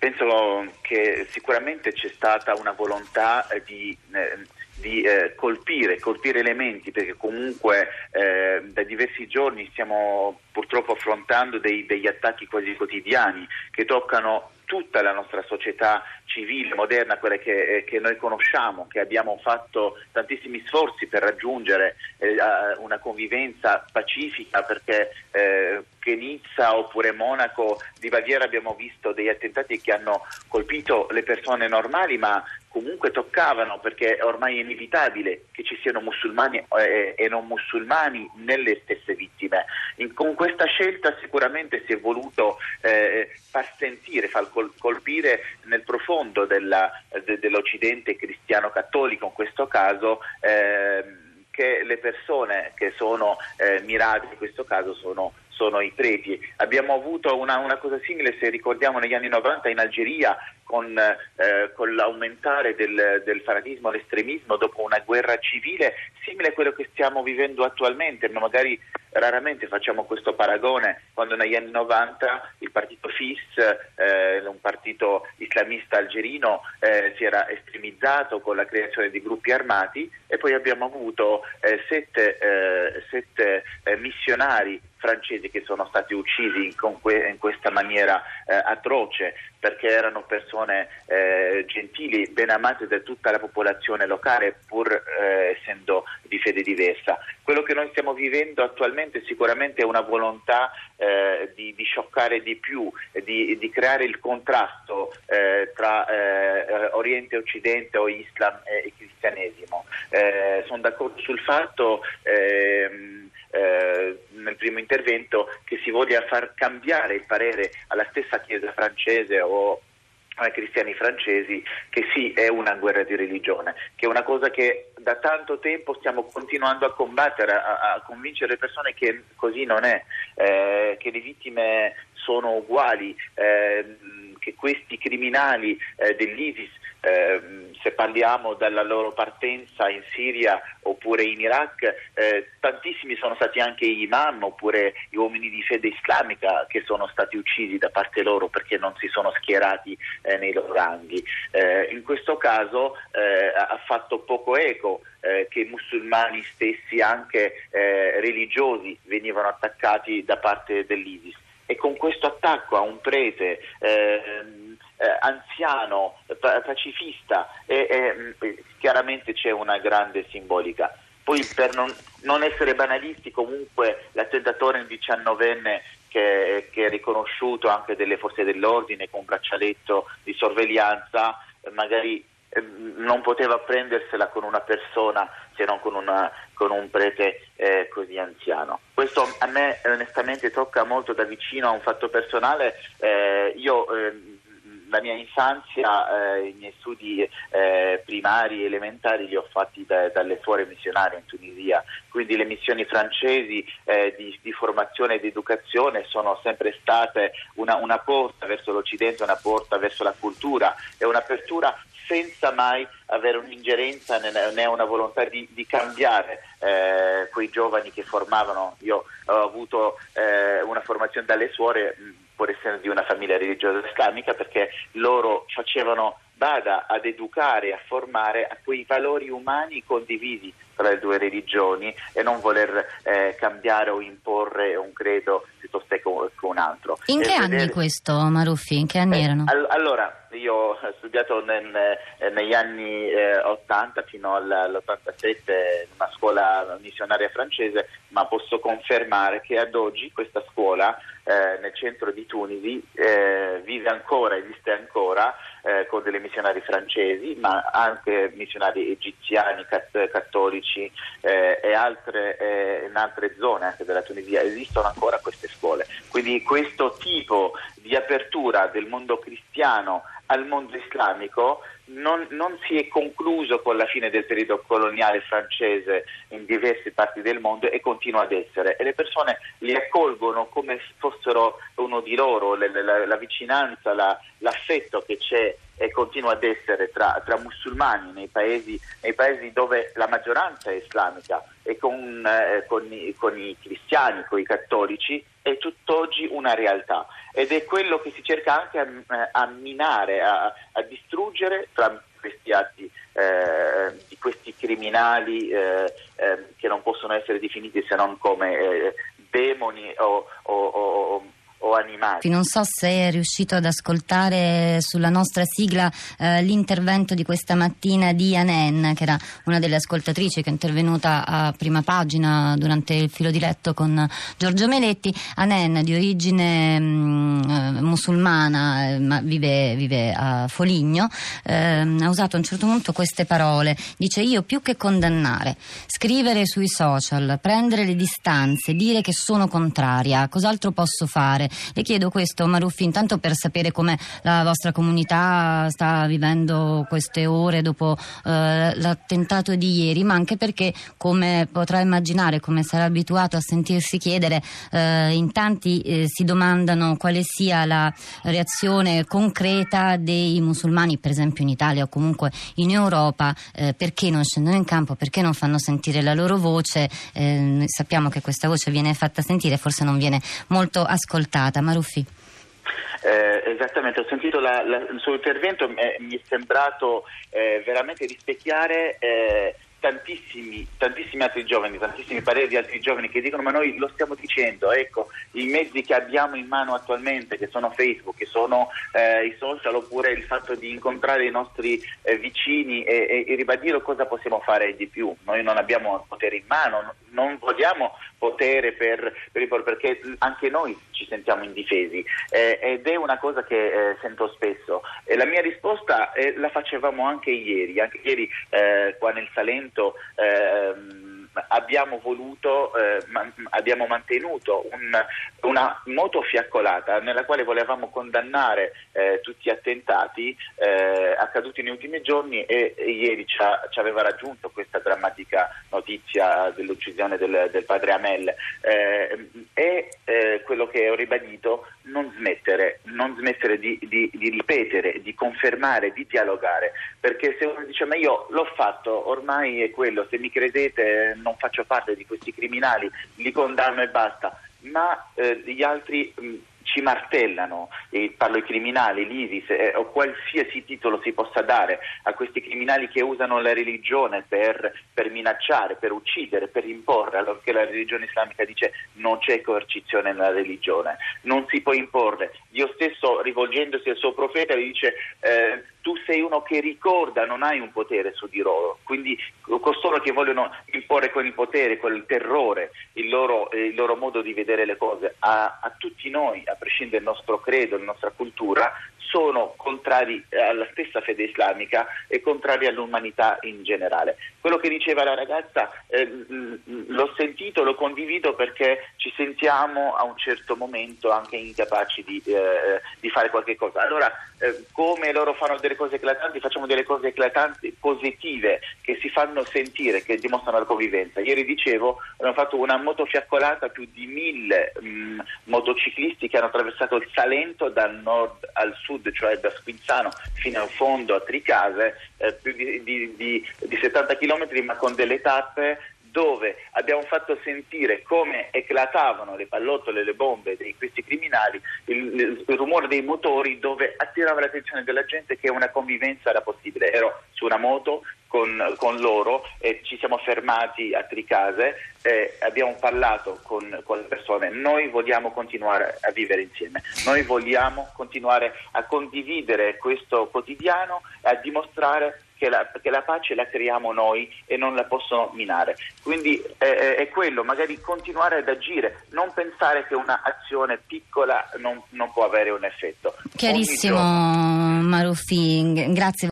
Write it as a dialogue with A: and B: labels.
A: penso che sicuramente c'è stata una volontà di eh, di eh, colpire, colpire, elementi perché comunque eh, da diversi giorni stiamo purtroppo affrontando dei, degli attacchi quasi quotidiani che toccano tutta la nostra società civile, moderna, quella che, eh, che, noi conosciamo, che abbiamo fatto tantissimi sforzi per raggiungere eh, una convivenza pacifica, perché eh, che Nizza oppure Monaco di Baviera abbiamo visto degli attentati che hanno colpito le persone normali, ma comunque toccavano perché ormai è inevitabile che ci siano musulmani eh, e non musulmani nelle stesse vittime. In, con questa scelta sicuramente si è voluto eh, far sentire, far col, colpire nel profondo della, de, dell'Occidente cristiano-cattolico in questo caso. Eh, che le persone che sono eh, mirate in questo caso sono sono i preti. Abbiamo avuto una, una, cosa simile, se ricordiamo, negli anni 90 in Algeria con, eh, con l'aumentare del, del fanatismo, l'estremismo dopo una guerra civile, simile a quello che stiamo vivendo attualmente, ma magari raramente facciamo questo paragone quando negli anni 90 il partito FIS, eh, un partito islamista algerino, eh, si era estremizzato con la creazione di gruppi armati e poi abbiamo avuto eh, sette, eh, sette eh, missionari francesi che sono stati uccisi in, que- in questa maniera eh, atroce perché erano persone eh, gentili, ben amate da tutta la popolazione locale pur eh, essendo di fede diversa. Quello che noi stiamo vivendo attualmente sicuramente è una volontà eh, di, di, scioccare di più, di, di creare il contrasto eh, tra eh, Oriente e Occidente o Islam e, cristianesimo. sono d'accordo sul fatto ehm, eh, primo intervento che si voglia far cambiare il parere alla stessa Chiesa francese o ai cristiani francesi che sì, è una guerra di religione, che è una cosa che da tanto tempo stiamo continuando a combattere, a, a convincere le persone che così non è, eh, che le vittime sono uguali, eh, che questi criminali eh, dell'ISIS eh, se parliamo della loro partenza in Siria oppure in Iraq, eh, tantissimi sono stati anche gli imam oppure gli uomini di fede islamica che sono stati uccisi da parte loro perché non si sono schierati eh, nei loro ranghi. Eh, in questo caso eh, ha fatto poco eco eh, che i musulmani stessi, anche religiosi, venivano attaccati da parte dell'ISIS. E con questo attacco a un prete eh, anziano, pacifista e, e, mm, chiaramente c'è una grande simbolica. Poi per non, non essere banalisti, comunque l'attentatore in 19enne che, che, è riconosciuto anche delle forze dell'ordine con un braccialetto di sorveglianza, magari eh, non poteva prendersela con una persona se non con, una, con un prete eh, così anziano. Questo a me onestamente tocca molto da vicino a un fatto personale. Eh, io eh, la mia infanzia, eh, i miei studi eh, primari e elementari li ho fatti da, dalle suore missionarie in Tunisia, quindi le missioni francesi eh, di, di, formazione ed educazione sono sempre state una, una porta verso l'Occidente, una porta verso la cultura e un'apertura senza mai avere un'ingerenza né una volontà di, di cambiare eh, quei giovani che formavano. Io ho avuto eh, una formazione dalle suore pur essendo di una famiglia religiosa islamica, perché loro facevano bada ad educare, a formare a quei valori umani condivisi tra le due religioni e non voler eh, cambiare o imporre un credo piuttosto che un altro.
B: In che anni questo Maruffi? In che anni eh, erano?
A: All- allora, io ho studiato nel, eh, negli anni eh, 80 fino all'87 in una scuola missionaria francese, ma posso confermare che ad oggi questa scuola eh, nel centro di Tunisi eh, vive ancora, esiste ancora eh, con delle missionari francesi, ma anche missionari egiziani, cat- cattolici eh, e altre, eh, in altre zone anche della Tunisia esistono ancora queste scuole. Quindi questo tipo di apertura del mondo cristiano al mondo islamico non, non, si è concluso con la fine del periodo coloniale francese in diverse parti del mondo e continua ad essere e le persone li accolgono come fossero uno di loro, la, la, la vicinanza, la, l'affetto che c'è e continua ad essere tra, tra musulmani nei paesi, nei paesi, dove la maggioranza è islamica e con, eh, con, i, con, i, cristiani, con i cattolici è tutt'oggi una realtà. Ed è quello che si cerca anche a, a minare, a, a, distruggere tra questi atti eh, di questi criminali eh, eh, che non possono essere definiti se non come eh, demoni o, o, o o animali.
B: Non so se è riuscito ad ascoltare sulla nostra sigla eh, l'intervento di questa mattina di Anen, che era una delle ascoltatrici che è intervenuta a prima pagina durante il filo diretto con Giorgio Meletti. Anen, di origine mh, mm, musulmana, eh, ma vive, vive, a Foligno, eh, ha usato a un certo punto queste parole. Dice: Io più che condannare, scrivere sui social, prendere le distanze, dire che sono contraria, cos'altro posso fare? Le chiedo questo, Maruffi, intanto per sapere come la vostra comunità sta vivendo queste ore dopo eh, l'attentato di ieri, ma anche perché, come potrà immaginare, come sarà abituato a sentirsi chiedere, eh, in tanti eh, si domandano quale sia la reazione concreta dei musulmani, per esempio in Italia o comunque in Europa, eh, perché non scendono in campo, perché non fanno sentire la loro voce. Eh, sappiamo che questa voce viene fatta sentire, forse non viene molto ascoltata ascoltata. Maruffi.
A: Eh, esattamente, ho sentito la, la, il suo intervento, eh, mi è sembrato eh, veramente rispecchiare eh, tantissimi, tantissimi, altri giovani, tantissimi pareri di altri giovani che dicono ma noi lo stiamo dicendo, ecco, i mezzi che abbiamo in mano attualmente, che sono Facebook, che sono eh, i social, oppure il fatto di incontrare i nostri eh, vicini e, e, e, ribadire cosa possiamo fare di più. Noi non abbiamo potere in mano, non vogliamo potere per, per perché anche noi ci sentiamo indifesi eh, ed è una cosa che eh, sento spesso. E la mia risposta eh, la facevamo anche ieri, anche ieri eh, qua nel Salento. Ehm, abbiamo voluto, eh, ma, abbiamo mantenuto un, una moto fiaccolata nella quale volevamo condannare eh, tutti gli attentati eh, accaduti negli ultimi giorni e, e ieri ci, ha, ci, aveva raggiunto questa drammatica notizia dell'uccisione del, del padre Amel. Eh, e eh, quello che ho ribadito non smettere, non smettere di, di, di, ripetere, di confermare, di dialogare, perché se uno dice ma io l'ho fatto, ormai è quello, se mi credete non faccio parte di questi criminali, li condanno e basta, ma eh, gli altri mh, ci martellano, eh, parlo ai criminali, l'ISIS eh, o qualsiasi titolo si possa dare a questi criminali che usano la religione per, per minacciare, per uccidere, per imporre, allorché la religione islamica dice non c'è coercizione nella religione, non si può imporre. Dio stesso rivolgendosi al suo profeta gli dice eh, tu sei uno che ricorda, non hai un potere su di loro, quindi costoro che vogliono imporre il potere, il terrore, il loro, eh, il loro modo di vedere le cose a, a tutti noi, a prescindere dal nostro credo, dalla nostra cultura, sono contrari alla stessa fede islamica e contrari all'umanità in generale. Quello che diceva la ragazza eh, l'ho sentito, lo condivido perché ci sentiamo a un certo momento anche incapaci di, eh, di fare qualche cosa. Allora, eh, come loro fanno delle cose eclatanti, facciamo delle cose eclatanti positive che si fanno sentire, che dimostrano la convivenza. Ieri dicevo, abbiamo fatto una motofiaccolata, più di mille mh, motociclisti che hanno attraversato il Salento dal nord al sud cioè da Squinzano fino al fondo a Tricase, eh, più di, di, di, di 70 km ma con delle tappe dove abbiamo fatto sentire come eclatavano le pallottole, le bombe di questi criminali, il, il, rumore dei motori dove attirava l'attenzione della gente che una convivenza era possibile. Ero su una moto con, con loro e ci siamo fermati a Tricase, eh, abbiamo parlato con, con, le persone, noi vogliamo continuare a vivere insieme, noi vogliamo continuare a condividere questo quotidiano e a dimostrare che la, che la, pace la creiamo noi e non la possono minare. Quindi eh, è quello, magari continuare ad agire, non pensare che un'azione piccola non, non può avere un effetto.
B: Chiarissimo Maruffi, grazie.